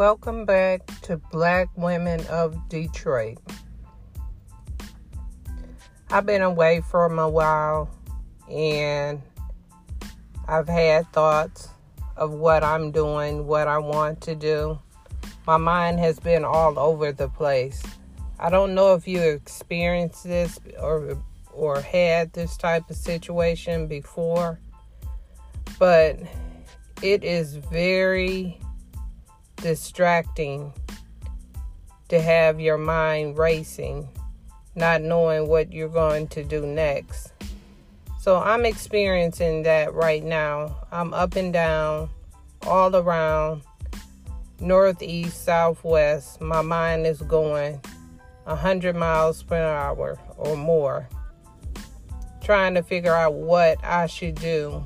Welcome back to Black Women of Detroit. I've been away for a while and I've had thoughts of what I'm doing, what I want to do. My mind has been all over the place. I don't know if you experienced this or or had this type of situation before, but it is very distracting to have your mind racing, not knowing what you're going to do next. So I'm experiencing that right now. I'm up and down, all around, northeast, southwest. My mind is going 100 miles per hour or more, trying to figure out what I should do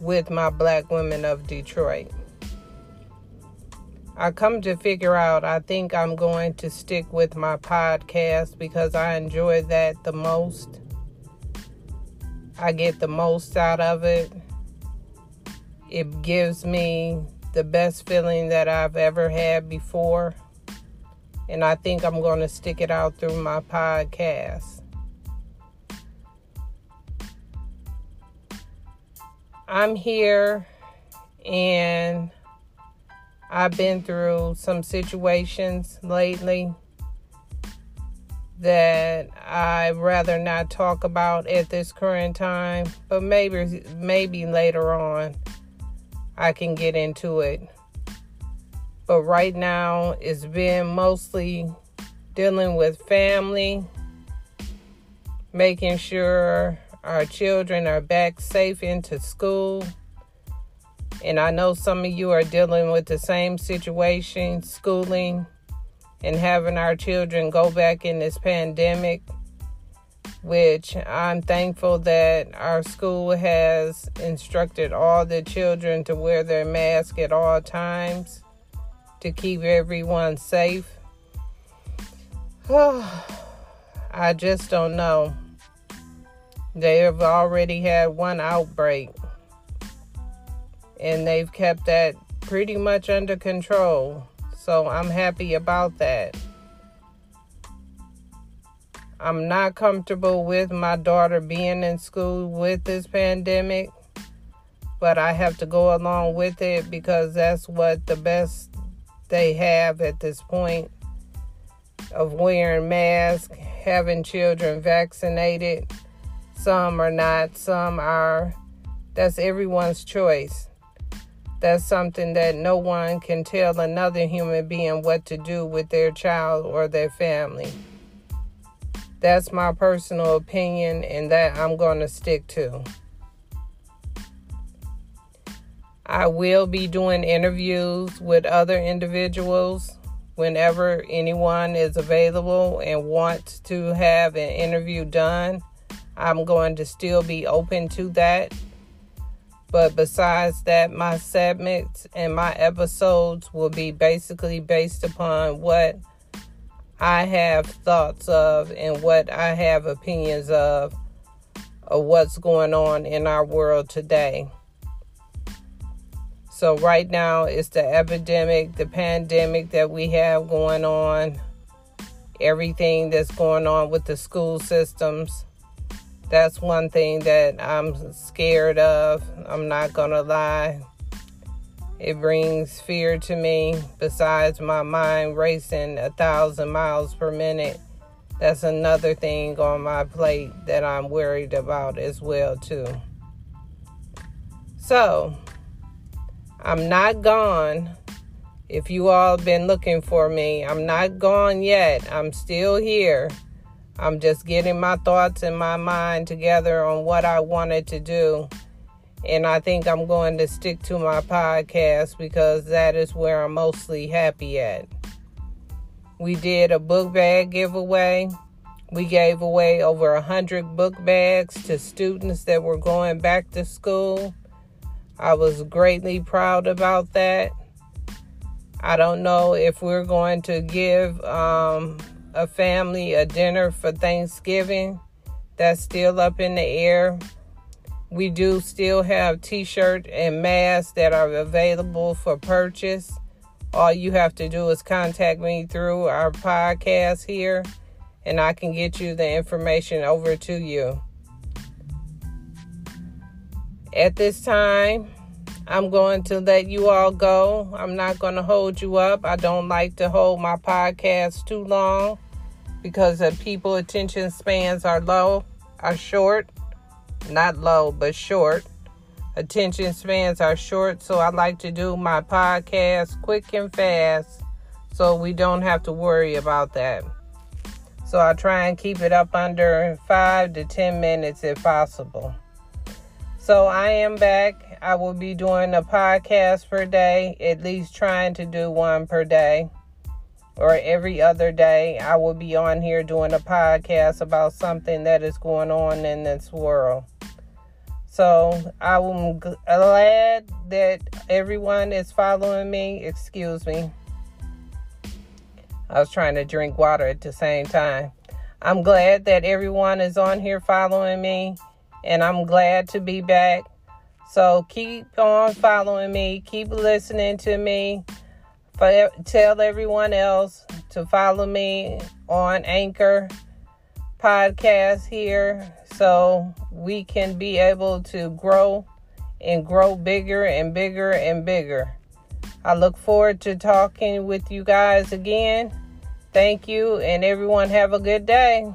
with my black women of Detroit. I come to figure out I think I'm going to stick with my podcast because I enjoy that the most. I get the most out of it. It gives me the best feeling that I've ever had before. And I think I'm going to stick it out through my podcast. I'm here and I've been through some situations lately that I'd rather not talk about at this current time, but maybe maybe later on I can get into it. But right now it's been mostly dealing with family, making sure our children are back safe into school and I know some of you are dealing with the same situation, schooling and having our children go back in this pandemic, which I'm thankful that our school has instructed all the children to wear their mask at all times to keep everyone safe. I just don't know. They have already had one outbreak and they've kept that pretty much under control. So I'm happy about that. I'm not comfortable with my daughter being in school with this pandemic, but I have to go along with it because that's what the best they have at this point of wearing masks, having children vaccinated. Some are not, some are. That's everyone's choice. That's something that no one can tell another human being what to do with their child or their family. That's my personal opinion, and that I'm going to stick to. I will be doing interviews with other individuals whenever anyone is available and wants to have an interview done. I'm going to still be open to that. But besides that, my segments and my episodes will be basically based upon what I have thoughts of and what I have opinions of of what's going on in our world today. So right now it's the epidemic, the pandemic that we have going on, everything that's going on with the school systems that's one thing that I'm scared of. I'm not gonna lie. It brings fear to me, besides my mind racing a thousand miles per minute. That's another thing on my plate that I'm worried about as well too. So, I'm not gone. If you all been looking for me, I'm not gone yet. I'm still here. I'm just getting my thoughts and my mind together on what I wanted to do. And I think I'm going to stick to my podcast because that is where I'm mostly happy at. We did a book bag giveaway. We gave away over a hundred book bags to students that were going back to school. I was greatly proud about that. I don't know if we're going to give um, a family a dinner for Thanksgiving. That's still up in the air. We do still have t shirt and masks that are available for purchase all you have to do is contact me through our podcast here, and I can get you the information over to you. At this time, I'm going to let you all go. I'm not going to hold you up. I don't like to hold my podcast too long because of people attention spans are low, are short. Not low, but short. Attention spans are short, so I like to do my podcast quick and fast so we don't have to worry about that. So I try and keep it up under 5 to 10 minutes if possible. So I am back. I will be doing a podcast per day, at least trying to do one per day or every other day. I will be on here doing a podcast about something that is going on in this world. So I'm glad that everyone is following me. Excuse me. I was trying to drink water at the same time. I'm glad that everyone is on here following me and I'm glad to be back. So keep on following me, keep listening to me. Tell everyone else to follow me on Anchor podcast here so we can be able to grow and grow bigger and bigger and bigger. I look forward to talking with you guys again. Thank you, and everyone have a good day.